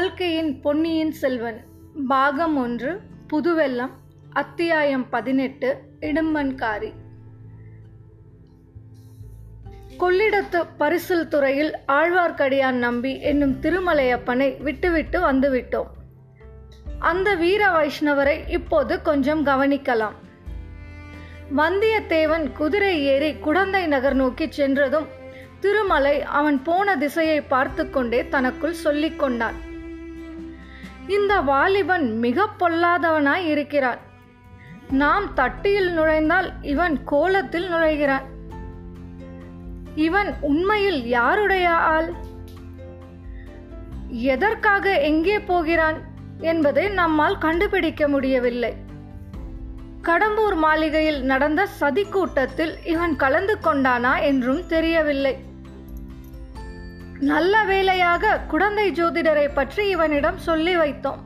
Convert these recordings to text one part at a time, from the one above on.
கல்கையின் பொன்னியின் செல்வன். பாகம் ஒன்று புதுவெல்லம் அத்தியாயம் பதினெட்டு இடும்பன்காரி. கொள்ளிடத்து பரிசில் துறையில் ஆழ்வார்க்கடியான் நம்பி என்னும் திருமலையப்பனை விட்டுவிட்டு வந்துவிட்டோம். அந்த வீர வைஷ்ணவரை இப்போது கொஞ்சம் கவனிக்கலாம். வந்தியத்தேவன் குதிரை ஏறி குடந்தை நகர் நோக்கி சென்றதும் திருமலை அவன் போன திசையை பார்த்து கொண்டே தனக்குள் சொல்லிக் கொண்டான். இந்த வாலிபன் மிக பொல்லாதவனாய் இருக்கிறான் நாம் தட்டியில் நுழைந்தால் இவன் கோலத்தில் நுழைகிறான். இவன் உண்மையில் யாருடைய ஆள்? எதற்காக எங்கே போகிறான் என்பதை நம்மால் கண்டுபிடிக்க முடியவில்லை. கடம்பூர் மாளிகையில் நடந்த சதி கூட்டத்தில் இவன் கலந்து கொண்டானா என்றும் தெரியவில்லை. நல்ல வேளையாக குடந்தை ஜோதிடரை பற்றி இவனிடம் சொல்லி வைத்தோம்.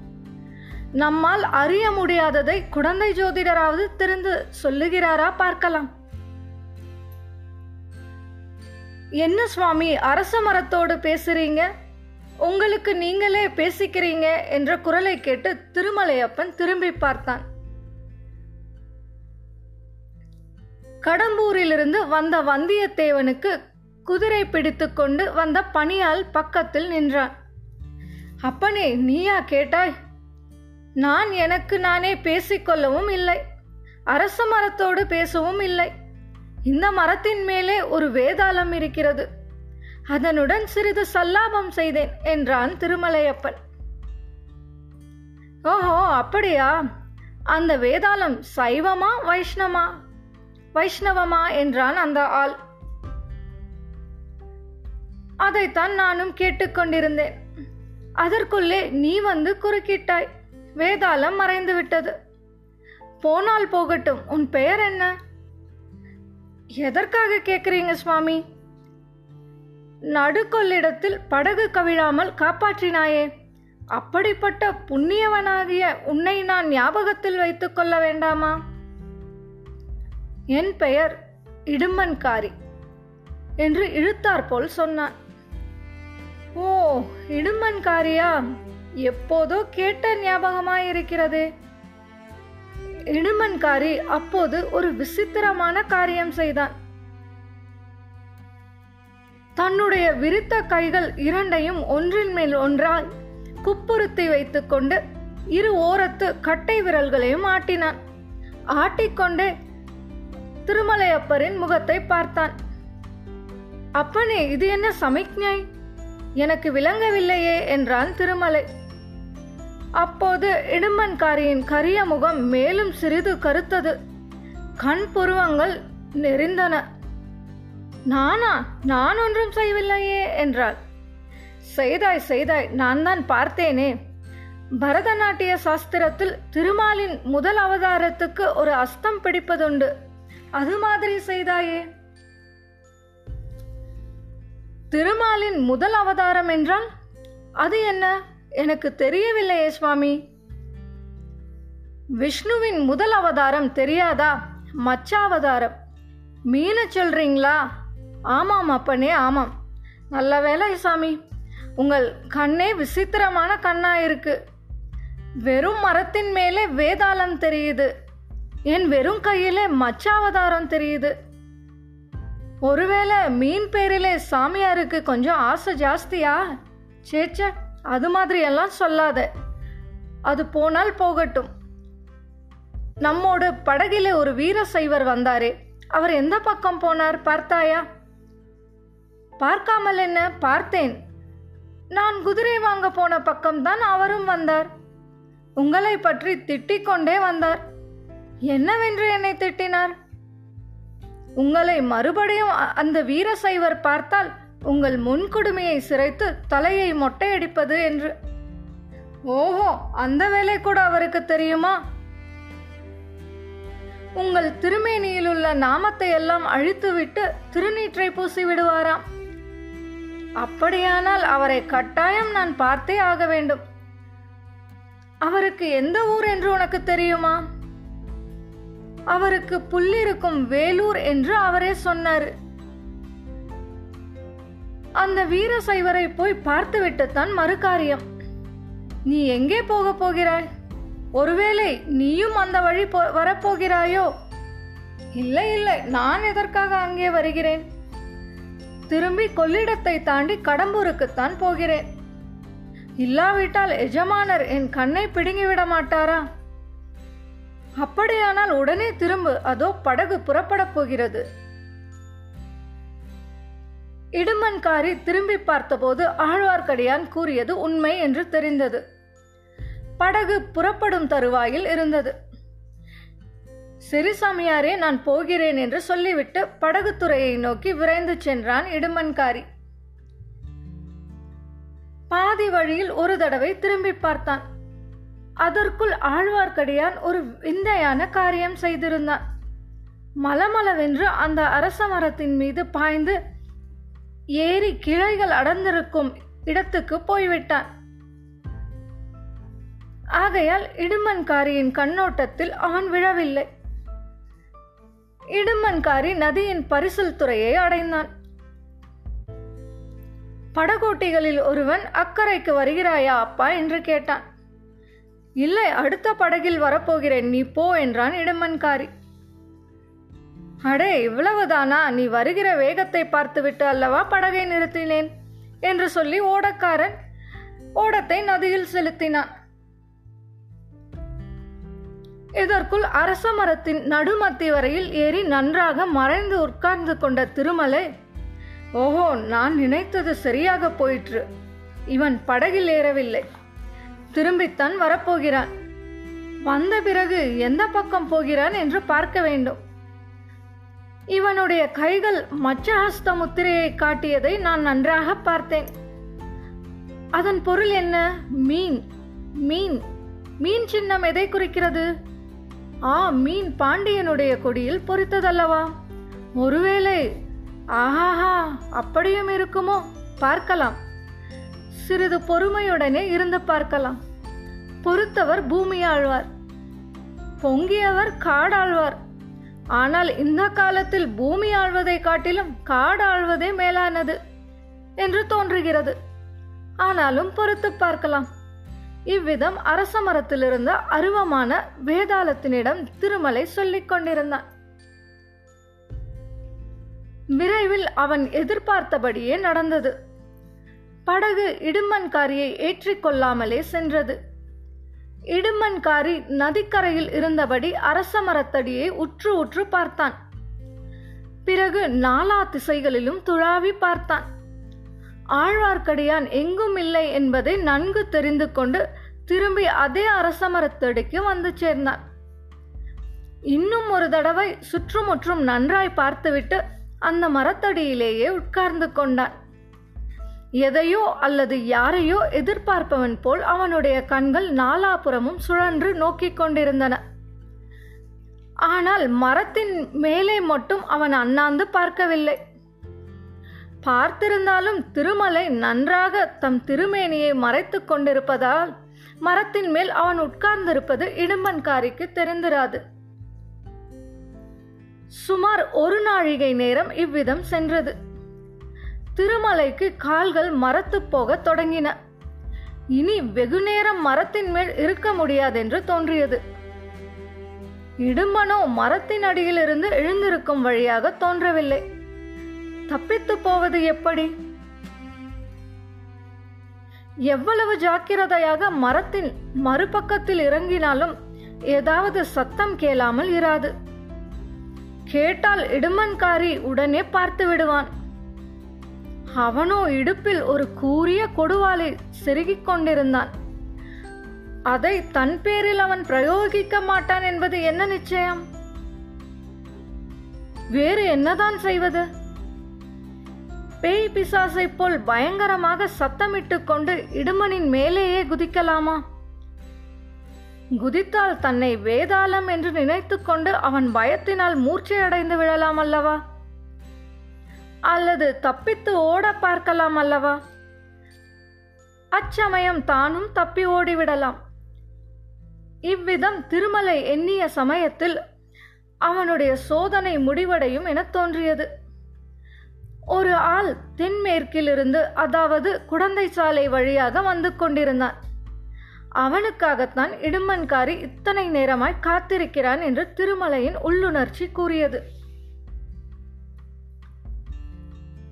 நம்மால் அறிய முடியாததை குடந்தை ஜோதிடராவது திறந்து சொல்லுகிறாரா பார்க்கலாம். என்ன சுவாமி அரச மரத்தோடு பேசுறீங்க? உங்களுக்கு நீங்களே பேசிக்கிறீங்க என்ற குரலை கேட்டு திருமலையப்பன் திரும்பி பார்த்தான். கடம்பூரிலிருந்து வந்த வந்தியத்தேவனுக்கு குதிரை பிடித்துக்கொண்டு வந்த பணியால் பக்கத்தில் நின்றான். அப்பனே நீயா கேட்டாய்? நான் எனக்கு நானே பேசிக்கொள்ளவும் இல்லை. அரச மரத்தோடு பேசவும் இல்லை. இந்த மரத்தின் மேலே ஒரு வேதாளம் இருக்கிறது. அதனுடன் சிறிது சல்லாபம் செய்தேன் என்றான் திருமலையப்பன். ஓஹோ அப்படியா? அந்த வேதாளம் சைவமா வைஷ்ணமா? வைஷ்ணவமா? என்றான் அந்த ஆள். அதைத்தான் நானும் கேட்டுக்கொண்டிருந்தேன். அதற்குள்ளே நீ வந்து குறுக்கிட்டாய். வேதாளம் மறைந்து விட்டது போனால் போகட்டும் உன் பெயர் என்ன? எதற்காக கேட்கிறீங்க சுவாமி? நடுக்கொள்ளிடத்தில் படகு கவிழாமல் காப்பாற்றினாயே. அப்படிப்பட்ட புண்ணியவனாகிய உன்னை நான் ஞாபகத்தில் வைத்துக் கொள்ள வேண்டாமா? என் பெயர் இடும்பன்காரி என்று இழுத்தாற்போல் சொன்னான். ஓ இடுமன்காரியா எப்போதோ கேட்ட ஞாபகமாயிருக்கிறதே. இடுமன்காரி அப்போது ஒரு விசித்திரமான காரியம் செய்தான். தன்னுடைய விரித்த கைகள் இரண்டையும் ஒன்றின் மேல் ஒன்றால் குப்புறுத்தி வைத்துக்கொண்டு இரு ஓரத்து கட்டை விரல்களையும் ஆட்டினான். ஆட்டிக்கொண்டே திருமலையப்பரின் முகத்தை பார்த்தான். அப்பனே இது என்ன சமிக்ஞை? எனக்கு விளங்கவில்லையே என்றான் திருமலை. அப்போது இடும்பன்காரியின் கரிய முகம் மேலும் சிறிது கருத்தது. கண் புருவங்கள் நெறிந்தன. நானா? நான் ஒன்றும் செய்யவில்லையே என்றாள். செய்தாய் செய்தாய் நான் தான் பார்த்தேனே. பரதநாட்டிய சாஸ்திரத்தில் திருமாலின் முதல் அவதாரத்துக்கு ஒரு அஸ்தம் பிடிப்பதுண்டு. அது மாதிரி செய்தாயே. திருமாலின் முதல் அவதாரம் என்றால்? அது என்ன? எனக்கு தெரியவில்லையே சுவாமி. விஷ்ணுவின் முதல் அவதாரம் தெரியாதா? மச்சாவதாரம். மீன சொல்றீங்களா? ஆமாம் அப்பனே ஆமாம். நல்ல வேலை சாமி உங்கள் கண்ணே விசித்திரமான கண்ணா இருக்கு. வெறும் மரத்தின் மேலே வேதாளம் தெரியுது. என் வெறும் கையிலே மச்சாவதாரம் தெரியுது. ஒருவேளை மீன் பேரிலே சாமியாருக்கு கொஞ்சம் ஆசை ஜாஸ்தியா? சேச்ச அது மாதிரி எல்லாம் சொல்லாத. அது போனால் போகட்டும். நம்மோடு படகிலே ஒரு வீர சைவர் வந்தாரே. அவர் எந்த பக்கம் போனார் பார்த்தாயா? பார்க்காமல் என்ன? பார்த்தேன். நான் குதிரை வாங்க போன பக்கம்தான் அவரும் வந்தார். உங்களை பற்றி திட்டிக் கொண்டே வந்தார். என்னவென்று என்னை திட்டினார்? உங்களை மறுபடியும் அந்த வீரசைவர் பார்த்தால் உங்கள் முன்குடுமையை சிரைத்து தலையை மொட்டையடிப்பது என்று. ஓஹோ அந்த வேலை கூட அவருக்கு தெரியுமா? உங்கள் திருமேனியில் உள்ள நாமத்தை எல்லாம் அழித்துவிட்டு திருநீற்றை பூசி விடுவாராம். அப்படியானால் அவரை கட்டாயம் நான் பார்த்தே ஆக வேண்டும். அவருக்கு எந்த ஊர் என்று உனக்கு தெரியுமா? அவருக்கு புல்லிருக்கும் வேலூர் என்று அவரே சொன்னார். அந்த வீர சைவரை போய் பார்த்துவிட்டுத்தான் மறுகாரியம். நீ எங்கே போகப் போகிறாய்? ஒருவேளை நீயும் அந்த வழி போ வரப்போகிறாயோ? இல்லை இல்லை நான் எதற்காக அங்கே வருகிறேன்? திரும்பி கொள்ளிடத்தை தாண்டி கடம்பூருக்குத்தான் போகிறேன். இல்லாவிட்டால் எஜமானர் என் கண்ணை பிடுங்கிவிட மாட்டாரா? அப்படியானால் உடனே திரும்பு. அதோ படகு புறப்படப் போகிறது. இடுமன்காரி திரும்பி பார்த்தபோது ஆழ்வார்க்கடியான் கூறியது உண்மை என்று தெரிந்தது. படகு புறப்படும் தருவாயில் இருந்தது. சிறுசாமியாரே நான் போகிறேன் என்று சொல்லிவிட்டு படகுத்துறையை நோக்கி விரைந்து சென்றான் இடுமன்காரி. பாதி வழியில் ஒரு தடவை திரும்பி பார்த்தான். அதற்குள் ஆழ்வார்க்கடியான் ஒரு விந்தையான காரியம் செய்திருந்தான். மலமளவென்று அந்த அரச மரத்தின் மீது பாய்ந்து ஏறி கிளைகள் அடர்ந்திருக்கும் இடத்துக்கு போய்விட்டான். ஆகையால் இடுமன்காரியின் கண்ணோட்டத்தில் அவன் விழவில்லை. இடுமன்காரி நதியின் பரிசல் துறையை அடைந்தான். படகோட்டிகளில் ஒருவன் அக்கறைக்கு வருகிறாயா அப்பா? என்று கேட்டான். இல்லை அடுத்த படகில் வரப்போகிறேன். நீ போ என்றான் இடுமன்காரி. அடே இவ்வளவுதானா? நீ வருகிற வேகத்தை பார்த்துவிட்டு அல்லவா படகை நிறுத்தினேன்? என்று சொல்லி ஓடக்காரன் ஓடத்தை நதியில் செலுத்தினான். இதற்குள் அரச மரத்தின் நடுமத்தி வரையில் ஏறி நன்றாக மறைந்து உட்கார்ந்து கொண்ட திருமலை ஓஹோ நான் நினைத்தது சரியாக போயிற்று. இவன் படகில் ஏறவில்லை. திரும்பித்தான் வரப்போகிறான். வந்த பிறகு எந்த பக்கம் போகிறான் என்று பார்க்க வேண்டும். இவனுடைய கைகள் மச்சஹஸ்த முத்திரையை காட்டியதை நான் நன்றாக பார்த்தேன். அதன் பொருள் என்ன? மீன். மீன். மீன் சின்னம் எதை குறிக்கிறது? ஆ மீன் பாண்டியனுடைய கொடியில் பொறித்ததல்லவா? ஒருவேளை ஆஹாஹா அப்படியும் இருக்குமோ? பார்க்கலாம். சிறிது பொறுமையுடனே இருந்து பார்க்கலாம். பொறுத்தவர் பூமி ஆழ்வார் பொங்கியவர் காடாழ்வார். ஆனால் இந்த காலத்தில் பூமி ஆழ்வதை காட்டிலும் காடாழ்வதே மேலானது என்று தோன்றுகிறது. ஆனாலும் பொறுத்து பார்க்கலாம். இவ்விதம் அரச மரத்திலிருந்த அருவமான வேதாளத்தினிடம் திருமலை சொல்லிக் கொண்டிருந்தான். விரைவில் அவன் எதிர்பார்த்தபடியே நடந்தது. படகு இடுமன்காரியை ஏற்றிக்கொள்ளாமலே சென்றது. இடுமன்காரி நதிக்கரையில் இருந்தபடி அரச மரத்தடியை உற்று உற்று பார்த்தான். பிறகு நாலா திசைகளிலும் துழாவி பார்த்தான். ஆழ்வார்க்கடியான் எங்கும் இல்லை என்பதை நன்கு தெரிந்து கொண்டு திரும்பி அதே அரச மரத்தடிக்கு வந்து சேர்ந்தான். இன்னும் ஒரு தடவை சுற்றுமுற்றும் நன்றாய் பார்த்துவிட்டு அந்த மரத்தடியிலேயே உட்கார்ந்து கொண்டான். எதையோ அல்லது யாரையோ எதிர்பார்ப்பவன் போல் அவனுடைய கண்கள் நாலாபுறமும் சுழன்று நோக்கிக் கொண்டிருந்தன. ஆனால் மரத்தின் மேலே மட்டும் அவன் அண்ணாந்து பார்க்கவில்லை. பார்த்திருந்தாலும் திருமலை நன்றாக தம் திருமேனியை மறைத்துக் கொண்டிருப்பதால் மரத்தின் மேல் அவன் உட்கார்ந்திருப்பது இடும்பன்காரிக்கு தெரிந்திராது. சுமார் ஒரு நாழிகை நேரம் இவ்விதம் சென்றது. திருமலைக்கு கால்கள் மரத்து போக தொடங்கின. இனி வெகுநேரம் மரத்தின் மேல் இருக்க முடியாதென்று தோன்றியது. இடும்பனோ மரத்தின் அடியிலிருந்து எழுந்திருக்கும் வழியாக தோன்றவில்லை. தப்பித்து போவது எப்படி? எவ்வளவு ஜாக்கிரதையாக மரத்தின் மறுபக்கத்தில் இறங்கினாலும் ஏதாவது சத்தம் கேளாமல் இராது. கேட்டால் இடுமன்காரி உடனே பார்த்து விடுவான். அவனோ இடுப்பில் ஒரு கூரிய கொடுவாலை செருகிக் கொண்டிருந்தான் அதை தன் பேரில் அவன் பிரயோகிக்க மாட்டான் என்பது என்ன நிச்சயம்? வேறு என்னதான் செய்வது? பேய் பிசாசை போல் பயங்கரமாக சத்தமிட்டு கொண்டு இடுமனின் மேலேயே குதிக்கலாமா? குதித்தால் தன்னை வேதாளம் என்று நினைத்துக்கொண்டு அவன் பயத்தினால் மூர்ச்சையடைந்து விழலாம் அல்லவா? அல்லது தப்பித்து ஓட பார்க்கலாம் அல்லவா? அச்சமயம் தானும் தப்பி ஓடிவிடலாம். இவ்விதம் திருமலை எண்ணிய சமயத்தில் அவனுடைய சோதனை முடிவடையும் என தோன்றியது. ஒரு ஆள் தென்மேற்கிலிருந்து அதாவது குடந்தை சாலை வழியாக வந்து கொண்டிருந்தான். அவனுக்காகத்தான் இடுமன்காரி இத்தனை நேரமாய் காத்திருக்கிறான் என்று திருமலையின் உள்ளுணர்ச்சி கூறியது.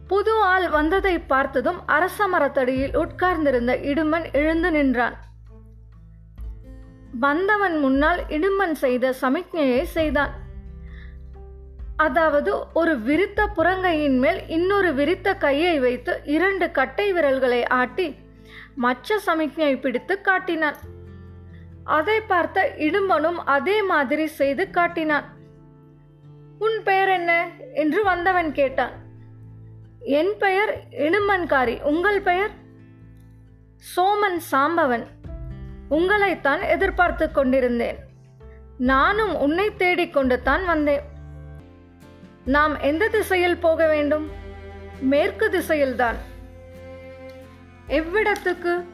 புது ஆள் வந்ததை பார்த்ததும் அரச மரத்தடியில் உட்கார்ந்திருந்த இடுமன் எழுந்து நின்றான். வந்தவன் முன்னால் இடுமன் செய்த சமிக்ஞையை செய்தான். அதாவது ஒரு விரித்த புறங்கையின் மேல் இன்னொரு விரித்த கையை வைத்து இரண்டு கட்டை விரல்களை ஆட்டி மச்ச சமிக்ஞை பிடித்து காட்டினான். அதை பார்த்த இடும்பனும் அதே மாதிரி செய்து காட்டினான். உன் பெயர் என்ன? என்று வந்தவன் கேட்டான். என் பெயர் இடும்பன்காரி உங்கள் பெயர்? சோமன் சாம்பவன். உங்களைத்தான் எதிர்பார்த்து கொண்டிருந்தேன். நானும் உன்னை தேடிக்கொண்டு தான் வந்தேன். நாம் எந்த திசையில் போக வேண்டும்? மேற்கு திசையில்தான். எவ்விடத்துக்கு?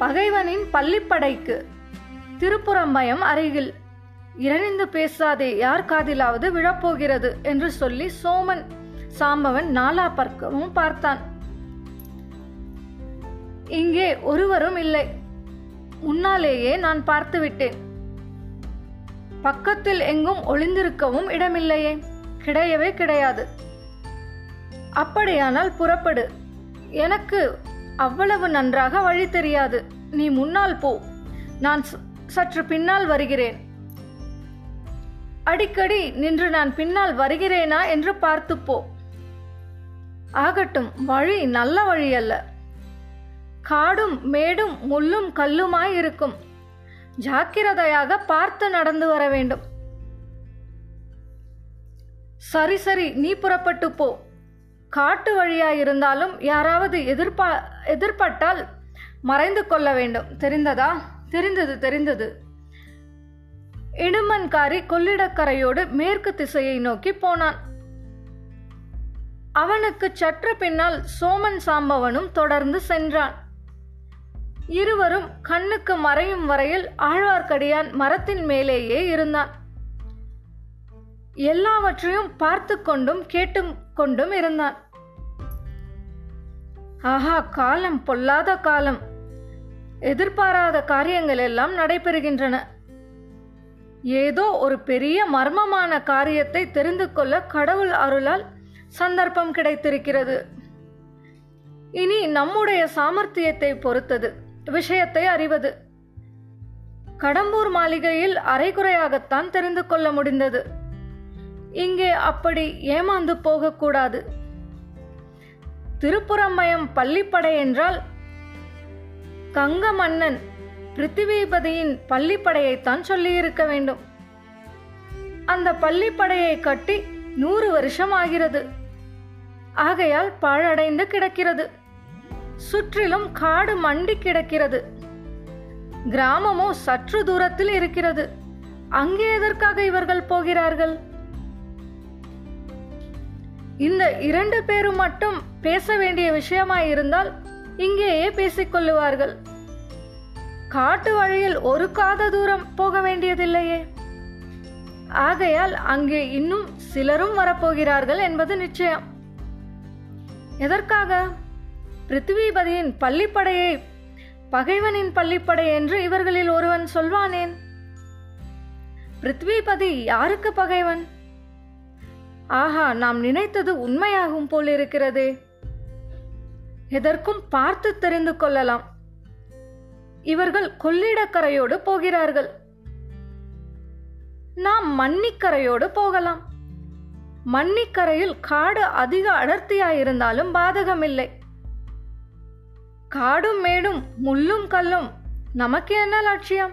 பகைவனின் பள்ளிப்படைக்கு. திருப்புறம்பயம் அருகில். இரணிந்து பேசாதே யார் காதிலாவது விழப்போகிறது என்று சொல்லி சோமன் சாம்பவன் நாலா பக்கமும் பார்த்தான். இங்கே ஒருவரும் இல்லை. முன்னாலேயே நான் பார்த்து விட்டேன் பக்கத்தில் எங்கும் ஒளிந்திருக்கவும் இடமில்லையே. கிடையவே கிடையாது. அப்படியானால் புறப்படு. எனக்கு அவ்வளவு நன்றாக வழி தெரியாது. நீ முன்னால் போ. நான் ச- சற்று பின்னால் வருகிறேன். அடிக்கடி நின்று நான் பின்னால் வருகிறேனா என்று பார்த்து போ. ஆகட்டும் வழி நல்ல வழி அல்ல. காடும் மேடும் முள்ளும் கல்லுமாய் இருக்கும். ஜாக்கிரதையாக பார்த்து நடந்து வர வேண்டும். சரி சரி நீ புறப்பட்டு போ. காட்டு வழியாய் இருந்தாலும் யாராவது எதிர்பா எதிர்பட்டால் மறைந்து கொள்ள வேண்டும். தெரிந்ததா? தெரிந்தது தெரிந்தது. இடுமன்காரி கொள்ளிடக்கரையோடு மேற்கு திசையை நோக்கி போனான். அவனுக்கு சற்று பின்னால் சோமன் சாம்பவனும் தொடர்ந்து சென்றான். இருவரும் கண்ணுக்கு மறையும் வரையில் ஆழ்வார்க்கடியான் மரத்தின் மேலேயே இருந்தான். எல்லாவற்றையும் பார்த்து கொண்டும் கேட்டும் கொண்டும் இருந்தான். ஆஹா காலம் பொல்லாத காலம். எதிர்பாராத காரியங்கள் எல்லாம் நடைபெறுகின்றன. ஏதோ ஒரு பெரிய மர்மமான காரியத்தை தெரிந்து கொள்ள கடவுள் அருளால் சந்தர்ப்பம் கிடைத்திருக்கிறது. இனி நம்முடைய சாமர்த்தியத்தை பொறுத்தது விஷயத்தை அறிவது. கடம்பூர் மாளிகையில் அரைகுறையாகத்தான் தெரிந்து கொள்ள முடிந்தது. இங்கே அப்படி ஏமாந்து போகக்கூடாது. திருப்புறம்பயம் பள்ளிப்படை என்றால் கங்க மன்னன் பிருத்திவிபதியின் பள்ளிப்படையைத்தான் சொல்லியிருக்க வேண்டும். அந்த பள்ளிப்படையை கட்டி நூறு வருஷம் ஆகிறது. ஆகையால் பாழடைந்து கிடக்கிறது. சுற்றிலும் காடு மண்டி கிடக்கிறது. கிராமமோ சற்று தூரத்தில் இருக்கிறது. அங்கே எதற்காக இவர்கள் போகிறார்கள்? இந்த இரண்டு பேரும் மட்டும் பேச வேண்டிய விஷயமாயிருந்தால் இங்கேயே பேசிக்கொள்ளுவார்கள். காட்டு வழியில் ஒரு காத தூரம் போக வேண்டியதில்லையே. ஆகையால் அங்கே இன்னும் சிலரும் வரப்போகிறார்கள் என்பது நிச்சயம். எதற்காக? பிருத்திவிபதியின் பள்ளிப்படையை பகைவனின் பள்ளிப்படை என்று இவர்களில் ஒருவன் சொல்வானேன்? பிருத்விபதி யாருக்கு பகைவன்? ஆஹா நாம் நினைத்தது உண்மையாகும் போலிருக்கிறதே. எதற்கும் பார்த்து தெரிந்து கொள்ளலாம். இவர்கள் கொள்ளிடக்கரையோடு போகிறார்கள். நாம் மன்னிக்கரையோடு போகலாம். மன்னிக்கரையில் காடு அதிக அடர்த்தியாயிருந்தாலும் பாதகமில்லை. காடும் மேடும் முள்ளும் கல்லும் நமக்கு என்ன லட்சியம்?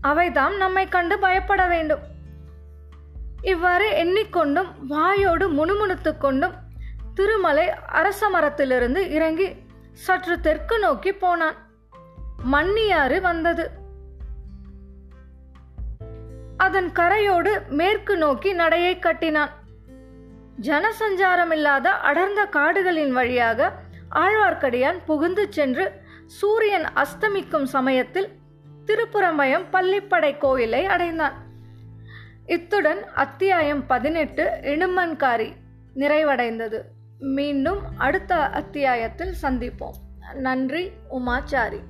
அவைதாம் நம்மை கண்டு பயப்பட வேண்டும். இவ்வாறு எண்ணிக்கொண்டும் வாயோடு முணுமுணுத்துக் கொண்டும் திருமலை அரச மரத்திலிருந்து இறங்கி சற்று தெற்கு நோக்கி போனான். மன்னியாறு வந்தது. அதன் கரையோடு மேற்கு நோக்கி நடையை கட்டினான். ஜனசஞ்சாரமில்லாத அடர்ந்த காடுகளின் வழியாக ஆழ்வார்க்கடியான் புகுந்து சென்று சூரியன் அஸ்தமிக்கும் சமயத்தில் திருப்புறமயம் பள்ளிப்படை கோயிலை அடைந்தான். இத்துடன் அத்தியாயம் பதினெட்டு இடுமன்காரி நிறைவடைந்தது. மீண்டும் அடுத்த அத்தியாயத்தில் சந்திப்போம். நன்றி உமாச்சாரி.